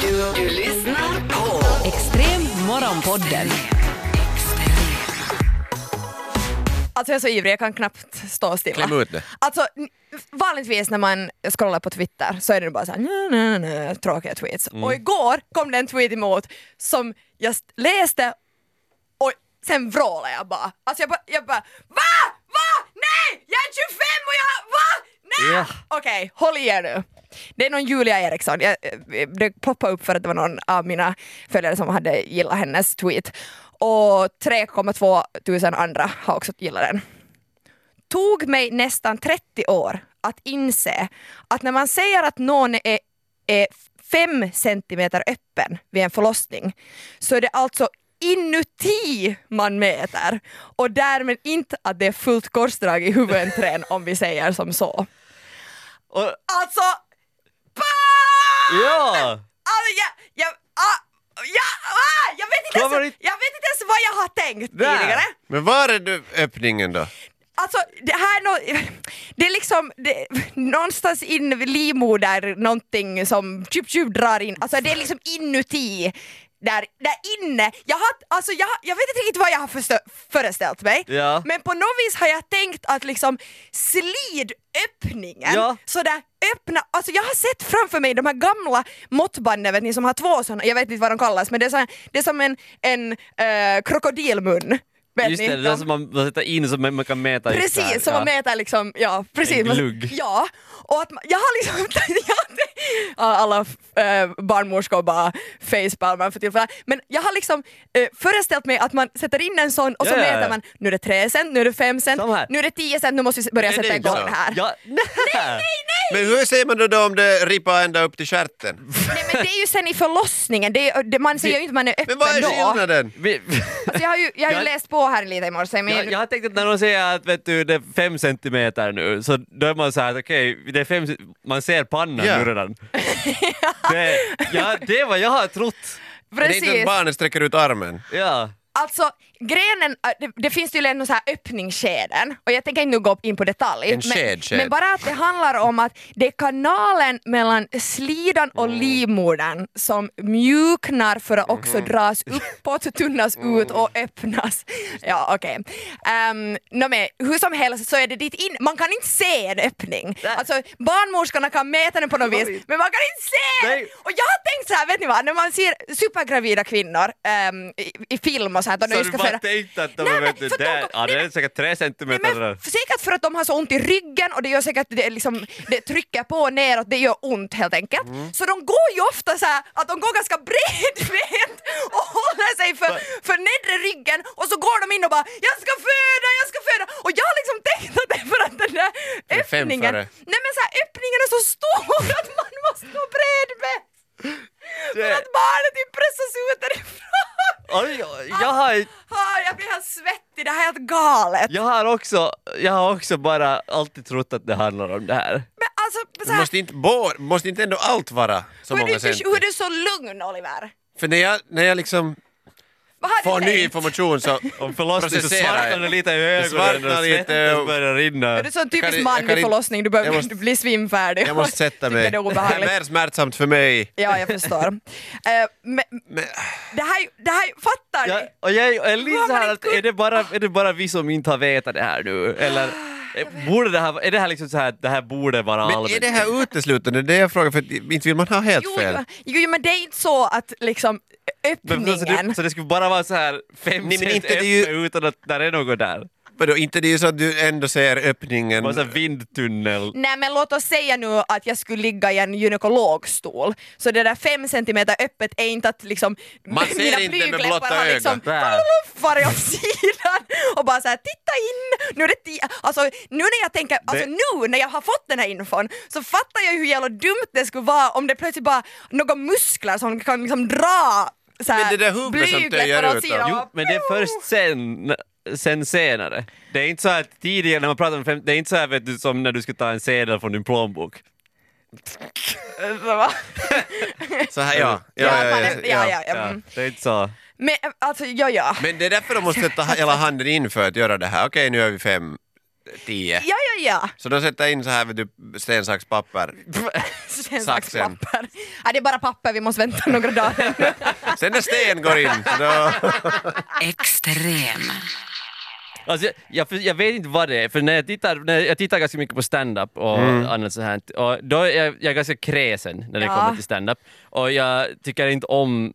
Du, du lyssnar på Extrem morgonpodden. Alltså jag är så ivrig, jag kan knappt stå stilla. Kläm ut det. Alltså, vanligtvis när man scrollar på Twitter så är det bara så här, nö, nö, nö, tråkiga tweets. Mm. Och igår kom det en tweet emot som jag st- läste och sen vrålade jag bara. Alltså jag bara, jag bara VA? VA? Nej! Jag är 25 och jag, VA? Nej! Ja. Okej, håll i er nu. Det är någon Julia Eriksson, jag, eh, det poppade upp för att det var någon av mina följare som hade gillat hennes tweet. Och 3,2 tusen andra har också gillat den tog mig nästan 30 år att inse att när man säger att någon är, är fem centimeter öppen vid en förlossning så är det alltså inuti man mäter och därmed inte att det är fullt korsdrag i huvudentrén om vi säger som så. Och, Alltså, BAM! ja! Alltså, jag, jag, ah, ja, ah, jag, vet inte ens, inte- jag vet inte ens vad jag har tänkt Nej. tidigare. Men var är du öppningen då? Alltså det här är nå- det är liksom det, någonstans in vid livmoder någonting som tjup, tjup drar in, alltså det är liksom inuti där, där inne. Jag, har, alltså jag, jag vet inte riktigt vad jag har förstö- föreställt mig Ja. men på något vis har jag tänkt att liksom slidöppningen, Ja. så där öppna, alltså jag har sett framför mig de här gamla måttbanden vet ni som har två sådana, jag vet inte vad de kallas men det är, så det är som en, en eh, krokodilmun. Vet Just det, det där som man, sätter in så man, man kan mäta just där. Precis, som ja. man mäter liksom, ja precis. En glugg. Ja, och att man, jag har liksom, alla äh, barnmorskor bara facepalmar för tillfället, men jag har liksom äh, föreställt mig att man sätter in en sån och så Ja, ja, ja. mäter man, nu är det 3 cent, nu är det 5 cent, nu är det 10 cent, nu måste vi börja Nej, sätta är igång det här. Ja, nej, Men hur säger man då, då om det rippar ända upp till stjärten? Nej men det är ju sen i förlossningen, det är, det, man säger ju inte att man är öppen Men vad är då. skillnaden? Alltså, jag har ju, jag har ju läst på här lite i morse, men jag, jag har tänkt att när de säger att vet du, det är fem centimeter nu, så då är man så här att okej, det är fem, cent- man ser pannan Ja. nu redan. det, ja, det är vad jag har trott. Det är inte precis. att barnet sträcker ut armen. Ja. Alltså grenen, äh, det, det finns ju så här öppningsskeden och jag tänker inte nu gå in på detalj. En men, men bara att det handlar om att det är kanalen mellan slidan och Mm. livmodern som mjuknar för att också Mhm. dras uppåt, tunnas Mm. ut och öppnas. Ja okej. Okay. men hur som helst så är det dit in, man kan inte se en öppning. Alltså barnmorskorna kan mäta den på något vis men man kan inte se den! Och jag har tänkt så här, vet ni vad, när man ser supergravida kvinnor ehm, i, i film och så här, då de Så tänkte att de Nej, men vet du, för de- ja, det nej, är säkert tre Nej, centimeter där. men säkert för att de har så ont i ryggen och det gör säkert det, liksom, det trycker på och neråt, det gör ont helt enkelt. Mm. Så de går ju ofta så här att de går ganska bredbent och håller sig för, för nedre ryggen och så går de in och bara “jag ska föda, jag ska föda” och jag har liksom tänkt att det är för att den där öppningen, nej men så här, öppningen är så stor att man måste gå bredbent. För Det- att barnet typ pressas ut därifrån. Oj, oj, jag, har, Ah, jag blir helt svettig, det här är helt galet. jag, har också, jag har också bara alltid trott att det handlar om det här. Men alltså, så här, måste inte, bo, måste inte ändå allt vara så hur, är många du, cent? hur är du så lugn Oliver? För när jag, när jag liksom Vad har får du ny tänkt? information så Om förlossning så svartnar det lite i Det ögonen svartnar och lite svetten och- börjar rinna. Är du så en Jag kan typisk man jag kan vid inte- förlossning, du behöver jag måste- du blir svimfärdig. jag måste sätta Tycker mig. Det är Det är obehagligt. mer smärtsamt för mig. Ja, jag förstår. Eh, men, Men, det här, det här, fattar Ja, ni? och jag, jag är lite Vad så man här inte att är det, bara, är det bara vi som inte har vetat det här nu? Eller borde det här, är det här liksom så här att det här borde vara men allmänt? är det här uteslutande? Det är jag frågar för att inte vill man ha helt Jo, fel. jo, jo, men det är inte så att liksom Men öppningen... alltså, det, så det skulle bara vara så här fem Nej, men det är ju- utan att där är något där? Vadå, inte det är ju så att du ändå ser öppningen. Här vindtunnel. Nej men låt oss säga nu att jag skulle ligga i en gynekologstol, så det där fem centimeter öppet är inte att liksom Man ser mina inte med blotta ögat. liksom farit åt sidan och bara såhär titta in, nu är det tio, alltså nu när jag tänker, alltså nu när jag har fått den här infon så fattar jag hur jävla dumt det skulle vara om det plötsligt bara några muskler som kan liksom dra så här, Men det där huvudet som töjer ut. Jo, men det är först sen, sen senare. Det är inte så här tidigare när man pratar om fem, det är inte så här vet du som när du ska ta en sedel från din plånbok. Va? Så här, ja. Ja, Ja, att ja, ja, ja, ja, mm. det är inte så. Men alltså ja ja. Men det är därför de måste sätta hela handen in för att göra det här. Okej, nu är vi fem tio. Ja, ja, ja. Så då sätter jag in så här vet du, sten, sax, papper. Slags Saxen. papper. Ja, det är bara papper, vi måste vänta några dagar. Sen när sten går in, så då... Extrem. Alltså, jag, jag, jag vet inte vad det är, för när jag tittar, när jag tittar ganska mycket på stand-up och annat sånt här, och då är jag, jag är ganska kräsen när det Ja. kommer till stand-up. Och jag tycker inte om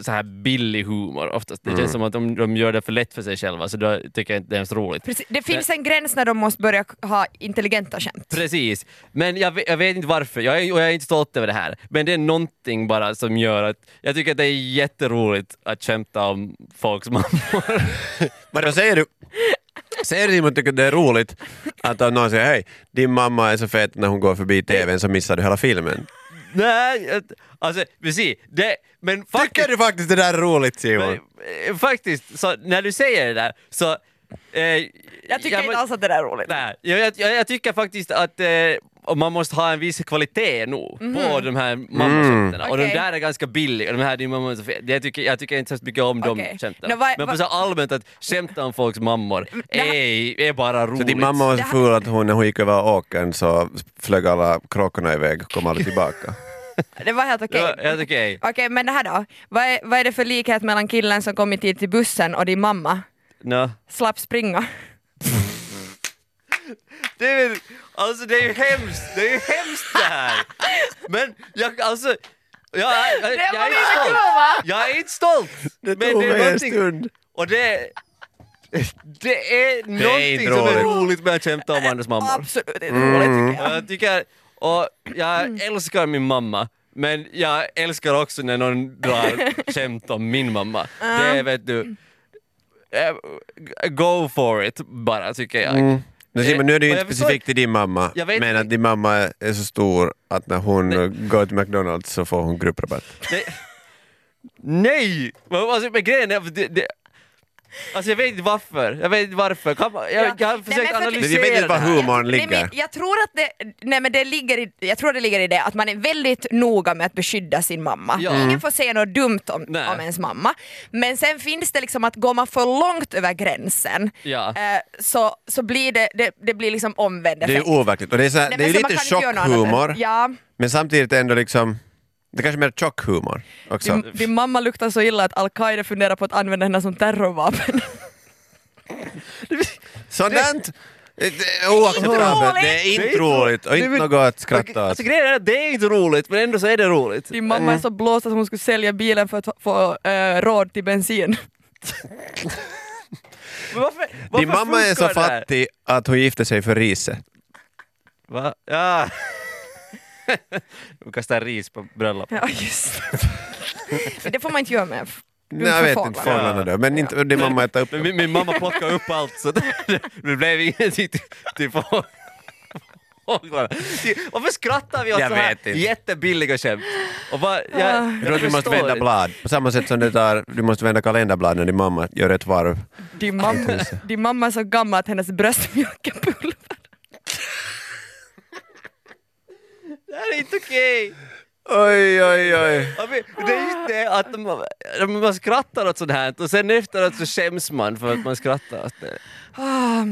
så här billig humor oftast. Det känns som att de, de gör det för lätt för sig själva, så då tycker jag inte det är ens roligt. Precis. Det finns en gräns när de måste börja ha intelligenta skämt. Precis, men jag, vet- jag vet inte varför, jag är, och jag är inte stolt över det här. Men det är någonting bara som gör att jag tycker att det är jätteroligt att skämta om folks mammor. Men då säger du... Säger du Simon tycker det är roligt att om någon säger hej, din mamma är så fet när hon går förbi TVn så missar du hela filmen. Nej, jag- alltså precis. Det, men faktiskt, Tycker du faktiskt det där är roligt Simon? men, eh, faktiskt, så när du säger det där så... Eh, Jag tycker men- inte alls att det där är roligt. Nej, jag, jag, jag jag tycker faktiskt att eh, och man måste ha en viss kvalitet nog på de här mammaskämten. Och de Mhm. Okej. där är ganska billiga, de här mamma. Jag tycker, jag tycker inte så mycket om Okej. de skämten. Vad- Men på så allmänt att skämta om folks mammor här- är, är bara roligt. Så din mamma var så ful att hon, när hon gick över åkern så flög alla kråkorna iväg och kom aldrig tillbaka. Det var helt okej. Helt okej. Okej, men det här då? Vad är, vad är det för likhet mellan killen som kom i tid till bussen och din mamma? Nå. Slapp springa. Det är, väl- alltså det är ju hemskt, det är ju hemskt det här. Men jag, alltså, jag, jag, jag, jag var är lite inte stolt. va? Jag är inte stolt. Det men tog det är mig en någonting- stund. Och det, det är någonting som är roligt. roligt med att skämta om andras mammor. Absolut inte roligt tycker jag. Jag tycker, och jag älskar min mamma, men jag älskar också när någon drar skämt om min mamma. Det är, vet du, eh, go for it bara tycker jag. Simon, nu är det ju inte specifikt till din mamma, men att din mamma är så stor att när hon går till McDonalds så får hon grupprabatt. Det, nej! Men, alltså, men grejen är, det, det, alltså jag vet inte varför. Jag vet inte varför. Kan, man- jag, Ja. jag har Nej, försökt men för- analysera Jag vet inte var det humorn Nej, ligger. men jag tror att det, nej, men det ligger i, jag tror det ligger i det att man är väldigt noga med att beskydda sin mamma. Ja. Ingen får säga något dumt om, Nej. om ens mamma. Men sen finns det liksom att går man för långt över gränsen Ja. eh, så, så blir det, det, det blir liksom omvänd Det är effekt. overkligt och det är, så här, Nej, det är lite chockhumor, Ja, men samtidigt ändå liksom, det är kanske mer tjockhumor också. din, din mamma luktar så illa att Al-Qaida funderar på att använda henne som terrorvapen. Sådant det är oacceptabelt, det är inte roligt och inte något att skratta åt. Alltså grejen är att det är inte roligt, men ändå så är det roligt. Din mamma är så blåst att hon skulle sälja bilen för att få eh, råd till bensin. Varför, varför Din mamma är så fattig att hon gifte sig för riset. Va? Ja. De kastar ris på bröllop. Ja, just Men det får man inte göra med. Nej, jag vet inte, fåglar. fåglarna då. Men inte din mamma äter upp Men min, min mamma plockade upp allt så det, det blev ingenting till, till få- fåglarna. Varför skrattar vi åt så här vet inte. jättebilliga skämt? Och bara, jag, Jag tror att du måste vända inte. blad. På samma sätt som det tar, du måste vända kalenderblad när din mamma gör ett varv. Din mamma, din mamma är så gammal att hennes bröstmjölk är pulver. Det här är inte okej! Oj, oj, oj. Ja, men Det är just det att man, man skrattar åt sånt här och sen efteråt så skäms man för att man skrattar åt det. Ah,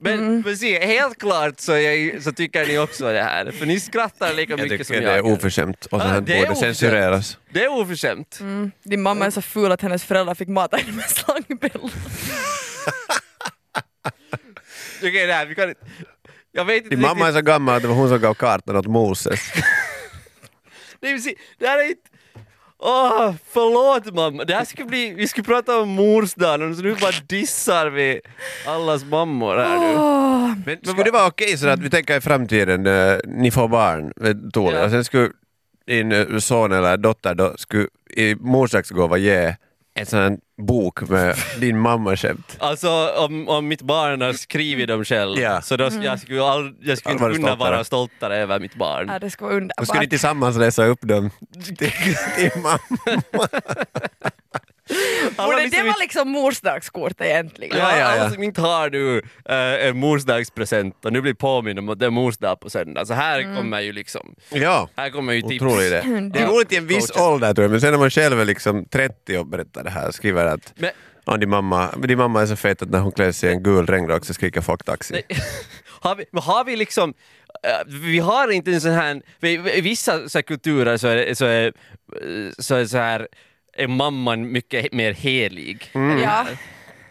Men, men se, helt klart så, är, så tycker ni också det här, för ni skrattar lika Jag mycket som tycker jag. det är oförskämt och Ah, sånt här det är borde oförskämt. censureras. Det är oförskämt. mm. Din mamma är så ful att hennes föräldrar fick mata henne med slangbella. Okej, nej, vi kan inte... Jag vet inte Din mamma är så gammal att det var hon som gav kartan åt Moses. Nej, men det här är inte... Åh, förlåt mamma. Det här skulle bli... Vi skulle prata om morsdagen och så nu bara dissar vi allas mammor här nu. Åh, Men skulle det vara okej så att vi tänker i framtiden, eh, ni får barn, eh, Tole, Ja. och sen skulle din eh, son eller dotter då skulle i morsdagsgåva ge en sån här bok med din mamma-skämt. Alltså om, om mitt barn har skrivit dem själv Ja. så då, jag skulle, all, jag skulle inte kunna stoltare. vara stoltare över mitt barn. ja, det ska vara Och skulle ni underbart. tillsammans läsa upp dem till din mamma? Borde liksom det var liksom morsdagskort egentligen. Ja, Ja, ja, ja. alla som inte har nu eh, en morsdagspresent och nu blir påminn om att det är morsdag på söndag. Så här Mm. kommer ju liksom, Ja, här kommer ju tips. otrolig idé. Det är Ja. roligt i en viss Coaches. ålder tror jag, men sen när man själv är liksom 30 och berättar det här, skriver att Men, om din mamma, din mamma är så fet att när hon klär sig i en gul regnrock så skriker folk taxi. Har vi, men har vi liksom, eh, vi har inte en sån här, i vissa så här, kulturer så är, så är, så är så här, är mamman mycket mer helig. Ja.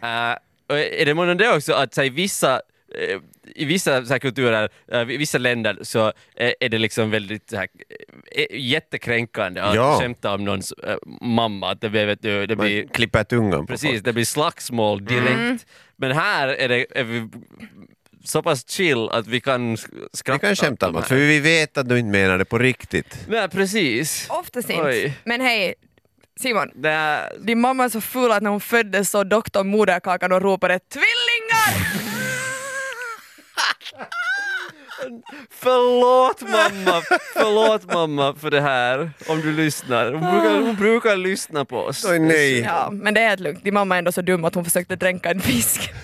Uh, och är det månne det också att så i vissa eh, i vissa så här, kulturer, eh, i vissa länder så är, det liksom väldigt så här, jättekränkande att Ja. skämta om någons eh, mamma. Att det blir, vet du, det blir Man klipper tungan Precis, folk. det blir slagsmål direkt. Men här är, det, är vi så pass chill att vi kan sk- skratta Vi kan skämta om de det, för vi vet att du inte menar det på riktigt. Nej, precis. Oftast Oj. inte. Men hej, Simon. Det är, Din mamma är så full att när hon föddes så doktorn moderkakan och ropade tvillingar! förlåt mamma, förlåt mamma för det här, om du lyssnar. Hon brukar, hon brukar lyssna på oss. Oj, nej. Ja, men det är helt lugnt. Din mamma är ändå så dum att hon försökte dränka en fisk.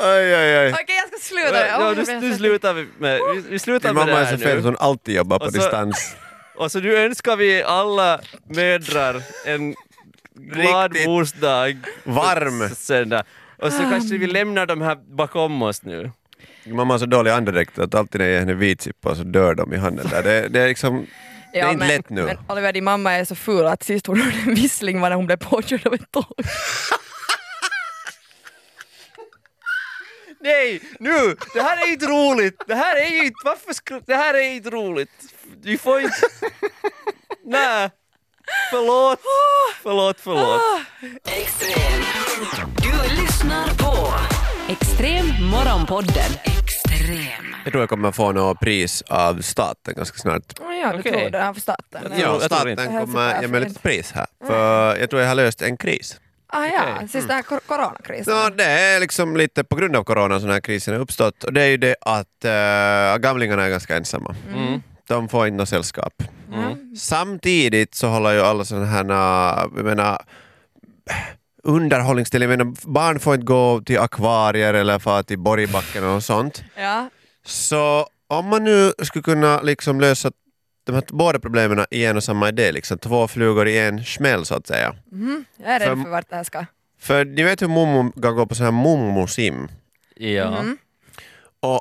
Aj, aj, aj. Okej, jag ska sluta. Men, ja, nu, nu slutar vi med, vi, vi slutar Din med mamma det är här så fet att hon alltid jobbar på Och så- distans. Och så nu önskar vi alla mödrar en glad Riktigt mors dag. varm. Söndag. Och så kanske vi lämnar de här bakom oss nu. Mamma har så dålig andedräkt att alltid när jag ger henne vitsippa så dör de i handen där. Det, det är liksom, det är Ja, inte men, lätt nu. Men Oliver, din mamma är så full att sist hon hörde en vissling var när hon blev påkörd av ett tåg. Nej, nu! Det här är inte roligt! Det här är ju inte, varför ska, det här är inte roligt. Vi får inte... Nej. Förlåt, förlåt, förlåt. Extrem. Du lyssnar på Extrem morgonpodden. Extrem. Jag tror jag kommer få något pris av staten ganska snart. Ja, du Okej. tror det här för staten? Jag Ja. jag tror staten inte. Kommer ge mig lite pris här. För jag tror jag har löst en kris. Ah, ja, Okej. sist den här kor- coronakrisen. Ja, det är liksom lite på grund av corona som den här krisen har uppstått och det är ju det att äh, gamlingarna är ganska ensamma. Mm. De får inte något sällskap. Mm. Samtidigt så håller ju alla sådana här, jag menar, underhållningsställen, jag menar, barn får inte gå till akvarier eller fara till Borgbacken och sånt. Ja. Så om man nu skulle kunna liksom lösa de här båda problemen i en och samma idé, liksom, två flugor i en smäll så att säga. Mhm. Jag är rädd För- för vart det här ska. För ni vet hur mommo kan gå på sån här mommosim Ja. Mhm. och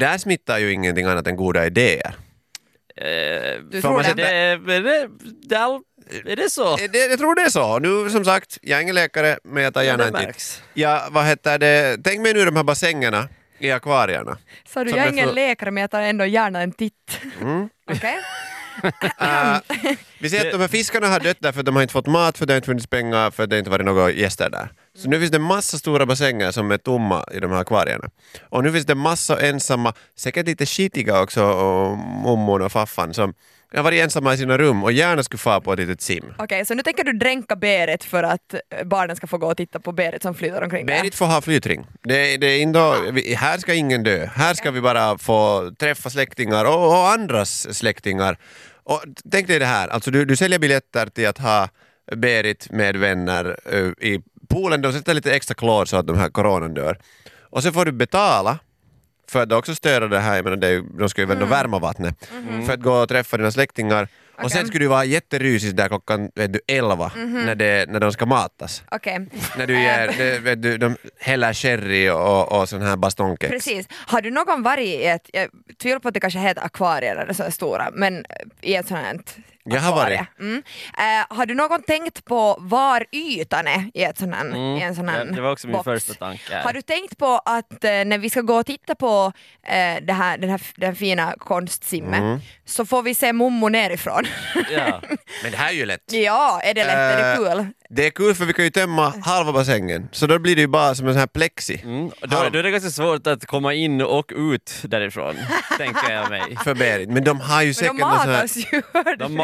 där smittar ju ingenting annat än goda idéer. Eh, Du tror man det? det, är, det, det, är, det så? Eh, Det, jag tror det är så. Nu som sagt, jag är ingen läkare men jag tar Ja, gärna det en titt. Ja, vad heter det? Tänk mig nu de här bassängerna i akvarierna. Sa du, jag är ingen för- läkare men jag tar ändå gärna en titt. Mm. Okej? Äh, vi ser att de här fiskarna har dött därför att de har inte fått mat, för det har inte funnits pengar, för det har inte varit några gäster där. Så nu finns det massa stora bassänger som är tomma i de här akvarierna. Och nu finns det massa ensamma, säkert lite skitiga också, och mommon och faffan som har varit ensamma i sina rum och gärna skulle få på ett litet sim. Okej, så nu tänker du dränka Berit för att eh, barnen ska få gå och titta på Berit som flyter omkring där? Berit får ha flytring. Det, det är inte, vi, här ska ingen dö. Här ska vi bara få träffa släktingar och, och andras släktingar. Och tänk dig det här, alltså du, du säljer biljetter till att ha Berit med vänner eh, i poolen, de sätter lite extra klor så att de här coronan dör. Och så får du betala för att också störa det här, jag menar, det är, ju- de ska ju ändå värma vattnet, för att gå och träffa dina släktingar. Och sen skulle du vara jätterysig där klockan vet du, 11 när, det, när de ska matas. Okej. När du ger, det, vet du, de häller sherry och, och sån här bastonkex. Precis. Har du någon varit i ett, jag tvivlar på att det kanske heter akvarier eller så stora, men i ett sånt här Jag har varit. Mm. Eh, har du någon tänkt på var ytan är i, ett sån här, Mm. en sån här Ja, det var också min box? första tanke. Har du tänkt på att eh, när vi ska gå och titta på eh, det här, den här den fina konstsimmet Mm. så får vi se mommo nerifrån? Ja. Men det här är ju lätt. ja, är det lätt? är det kul? Det är kul för vi kan ju tömma halva bassängen, så då blir det ju bara som en sån här plexi Mm. Då, då är det ganska svårt att komma in och ut därifrån, tänker jag mig. för Berit. Men de har ju Men säkert de sån här... matas ju. De?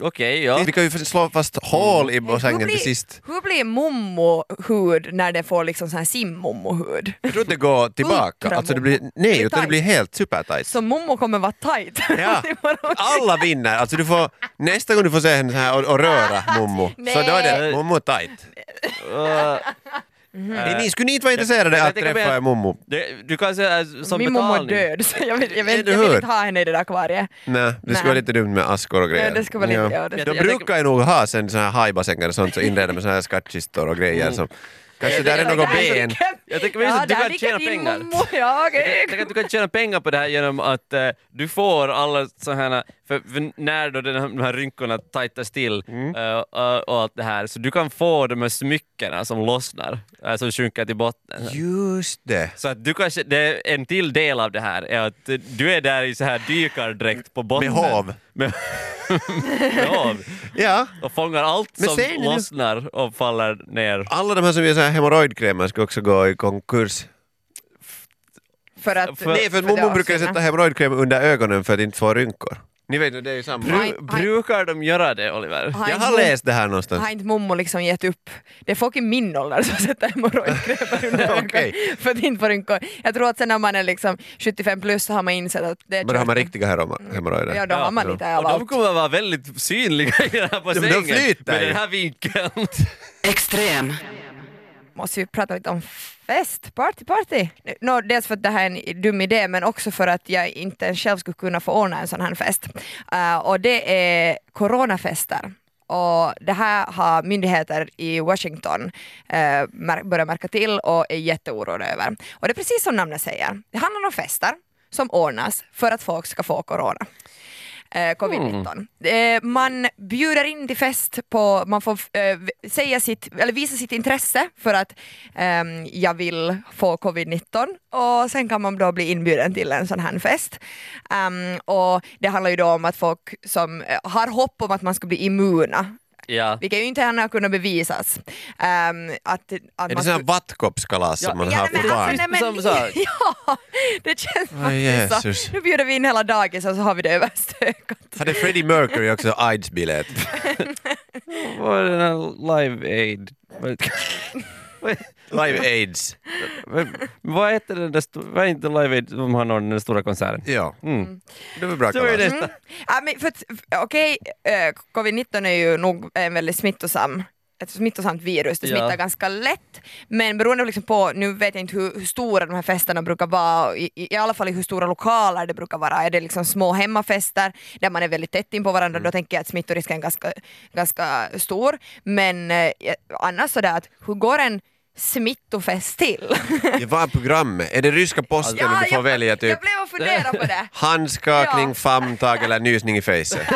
Okej, ja. Vi kan ju slå fast hål i Hur bassängen till blir, sist. hur blir mommo-hud när det får liksom sån här sim-mommo-hud? Jag tror att det går tillbaka. Alltså det blir, nej, utan det tight. blir helt supertight. Så mommo kommer vara tight. Ja. Alla vinner. Alltså du får, nästa gång du får se henne så här och, och röra Mommo, så då är det Nej. Mommo tight. Uh, Eh, Ni skulle ni inte vara intresserade jag att träffa er mommo? du kan säga eh, som Min mamma är död så jag vill, jag vill, jag vill inte ha henne i det där akvariet. Nej, det skulle vara lite dumt med askor och grejer. Ja, det skulle vara lite- ja, det- De brukar ju nog ha sen såna här hajbassänger och sånt så inreda med såna här skattkistor och grejer som kanske där är något ben. Jag tänker minst att du kan tjäna pengar. Ja, okej. Jag att du kan tjäna pengar på det här genom att eh, du får alla sådana här, för, för när då den de här rynkorna tajtas till Mm. eh, och, och allt det här, så du kan få de här smyckena som lossnar, uh, som sjunker till botten. Just det. Så att du kanske, det en till del av det här är att du är där i så här dykardräkt på botten. Med hav. Med. Ja. Och fångar allt Men som ser ni nu- lossnar och faller ner. Alla de här som gör så här hemorrojdkrämer ska också gå i konkurs. För att, För- Nej, för det mormor brukar såna- sätta hemorrojdkräm under ögonen för att inte få rynkor. Ni vet, det är ju samma. Bru, brukar de göra det, Oliver? Har Jag har läst det här någonstans. Har inte mommo liksom gett upp? Det är folk i min ålder som sätter hemorrojdkrämer under Okej. för att inte få rynkor. Jag tror att sen när man är liksom 75 plus så har man insett att det är Men då har man riktiga hemor- hemorrojder. Ja, då har man lite av Och de allt. kommer att vara väldigt synliga i den här bassängen flyter med ju. den här vinkeln. Extrem måste vi prata lite om fest, party, party. No, dels för att det här är en dum idé men också för att jag inte själv skulle kunna få ordna en sån här fest. Uh, och det är coronafester. Och det här har myndigheter i Washington uh, börjat märka till och är jätteoroade över. Och det är precis som namnet säger, det handlar om fester som ordnas för att folk ska få corona. Eh, covid-19. Eh, man bjuder in till fest, på, man får eh, säga sitt, eller visa sitt intresse för att ehm, jag vill få covid-19 och sen kan man då bli inbjuden till en sån här fest. Um, och det handlar ju då om att folk som eh, har hopp om att man ska bli immuna, Ja. vilket ju inte ännu har kunnat bevisas. ehm, att, att Är det skulle- vattkoppskalas som man Ja, har för barn? alltså, nej, men, Som sak. ja, det känns Åh, faktiskt så. Jesus. Nu bjuder vi in hela dagis och så har vi det överstökat. Hade Freddie Mercury också aids-biljett? Vad är den här Live Aid? Live AIDS. vad- Vad heter den där, vad är inte Live Aid som har någon, den stora konserten? Ja, Mm. det var bra Så är kalas. det. Ja, men för okej, eh, covid-19 är ju nog en väldigt smittsam ett smittosamt virus, det Ja. smittar ganska lätt. Men beroende liksom på, nu vet jag inte hur, hur stora de här festerna brukar vara, i, i alla fall i hur stora lokaler det brukar vara. Är det liksom små hemmafester där man är väldigt tätt in på varandra, då tänker jag att smittorisken är ganska, ganska stor. Men eh, annars sådär att hur går en smittofest till? Det var programmet. Är det ryska posten och du får jag, välja typ jag blev och funderade på det. handskakning, Ja. famntag eller nysning i facet?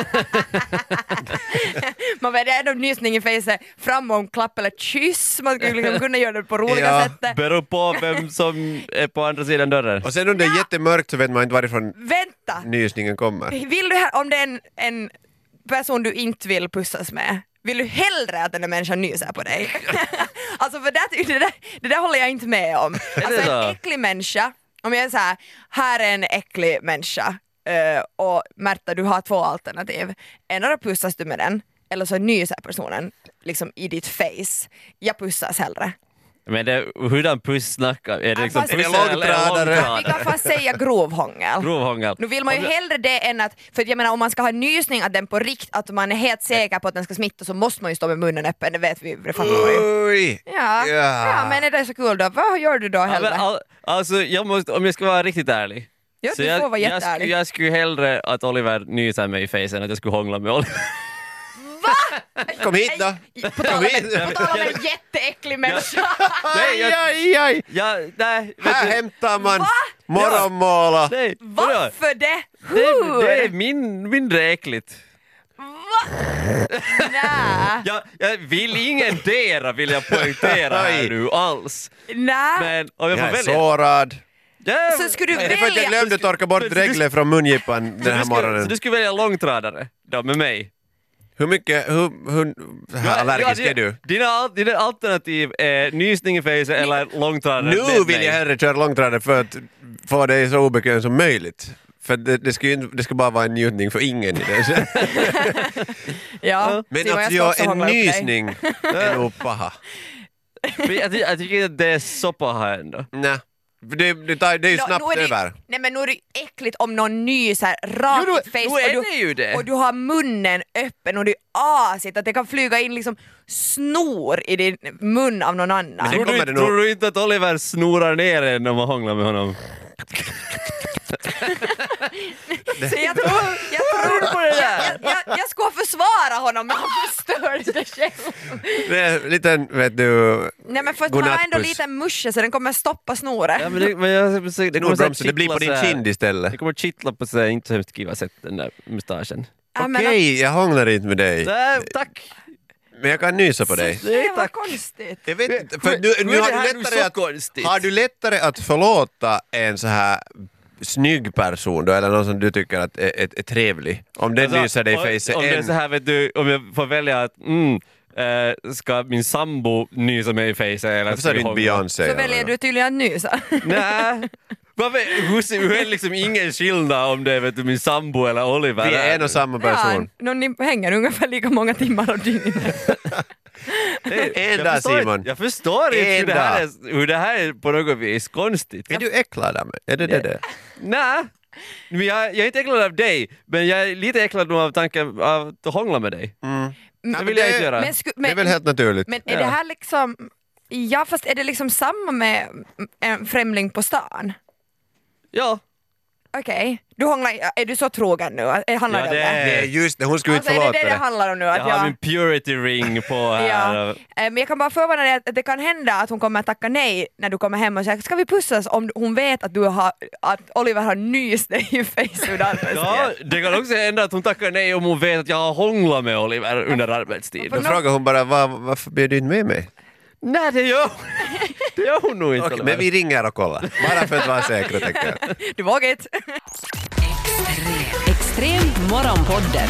Man är ändå nysning i facet, framomklapp eller kyss, man skulle liksom kunna göra det på roliga Ja. sätt. Beror på vem som är på andra sidan dörren. Och sen om det är jättemörkt så vet man inte varifrån Vänta! nysningen kommer. Vill du, här- om det är en, en person du inte vill pussas med, vill du hellre att den där människan nyser på dig? alltså för det, det, där, det där håller jag inte med om. Alltså så? en äcklig människa, om jag är så här, här är en äcklig människa eh, och Märta du har två alternativ. Endera pussas du med den eller så nyser personen liksom i ditt face. Jag pussas hellre. Men det, hurdan puss snackar Är det liksom fast- puss eller långtradare? Vi kan fast säga grovhångel. Grovhångel. Nu vill man ju hellre det än att, för jag menar om man ska ha en nysning att den på rikt, att man är helt säker på att den ska smitta så måste man ju stå med munnen öppen, det vet vi, det fattar man ju. Ja, Ja. ja. men är det så kul då? Vad gör du då Ja, hellre? all, alltså, jag måste, om jag ska vara riktigt ärlig. Ja, så jag, jag, jag skulle hellre att Oliver nyser mig i face än att jag skulle hångla med Oliver. Kom hit då! På tal om Kom hit. en- på tal om en jätteäcklig människa. Nej, jag- aj, aj! Ja, nej, vet Här du, hämtar man Va? morgonmåla. nej, vadå? Varför det? Det, Hur? det är min, mindre äckligt. Nä, Jag, jag vill ingendera vill jag poängtera här Oj. nu alls. nä. Men om jag Jag får är välja. sårad. Ja, Så skulle du Är det för att jag välja... glömde torka bort du- dreglet från mungippan så den här du skulle, så morgonen? du skulle välja långtradare då med mig? Hur mycket, hur, hur här allergisk Ja, är du? Dina, dina alternativ är nysning i face eller långtradare Nu vill jag hellre köra långtradare för att få dig så obekväm som möjligt. För det, det, ska ju, inte- det ska bara vara en njutning för ingen i det. Ja, Men Simon, ska också en nysning är nog paha. Jag, ty- jag tycker att det är så paha ändå. Nej. Det, det, tar, det är ju Nå, snabbt nu är det, över. Nej men nu är det äckligt om någon ny så här rakt Jo, i face är och, det du, ju det. och du har munnen öppen och det är asigt att det kan flyga in liksom snor i din mun av någon annan. Men det Tror kommer du, det nog- tror du inte att Oliver snorar ner en när man hånglar med honom? Så jag tror, jag, tror på det där? jag, jag, jag ska försvara honom men han förstörde det själv. Det är en liten, vet du, Nej men för att han har ändå Godnattpuss. lite musche så den kommer stoppa snoret. Ja, men det, men jag, det, kommer här snorbromsen, det blir på din kind istället. Det kommer kittla på sig inte så hemskt kiva sätt den där mustaschen. Ja, Okej, jag hånglar inte med dig. Nej, tack! Men jag kan nysa på dig. Det var tack. konstigt. Jag vet inte, för nu, nu det har, du lättare att, har du lättare att förlåta en så här snygg person då, eller någon som du tycker att är, är, är trevlig? Om den Alltså, nyser dig i om- facet Om det är så här, vet du, om jag får välja att mm, eh, ska min sambo nysa mig i facet eller Varför ska sa vi du inte hångla? Beyoncé? Så väljer du tydligen att nysa. Nej. Varför, är det liksom ingen skillnad om det är vet du, min sambo eller Oliver? Vi är en och samma person. Ja, no, ni hänger ungefär lika många timmar av dygnet. Förstår Simon. Jag förstår inte En hur det, här dag. är, hur det här är på något vis konstigt. Är du äcklad av mig? Är det det? det? Nej, men jag, jag är inte äcklad av dig, men jag är lite äcklad av tanken av att hångla med dig. Mm. Det vill jag inte göra. Men, sku, Det är men, väl helt naturligt. men är Ja. det här liksom, ja fast är det liksom samma med en främling på stan? Ja, Okej, du hånglar, är du så trogen nu? Är- Handlar Ja, det om det är- är just det, hon skulle Alltså inte är det förlåta det det det. handlar om nu? jag Att har jag, min purity ring på här. ja. Eh, Men jag kan bara förvarna dig att det kan hända att hon kommer att tacka nej när du kommer hem och säger ska vi pussas om hon vet att, du har, att Oliver har nyst dig i face under arbetstid. Ja, det kan också hända att hon tackar nej om hon vet att jag har hånglat med Oliver under arbetstid. Då frågar hon bara var, varför bjöd du inte med mig? Nej, det gör Det gör hon nog inte. Okej, men vi ringer och kollar. Bara för att vara säkra tänker jag. Du vågar inte. Extrem morgonpodden.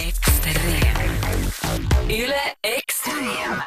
Extrem. Yle Extrem.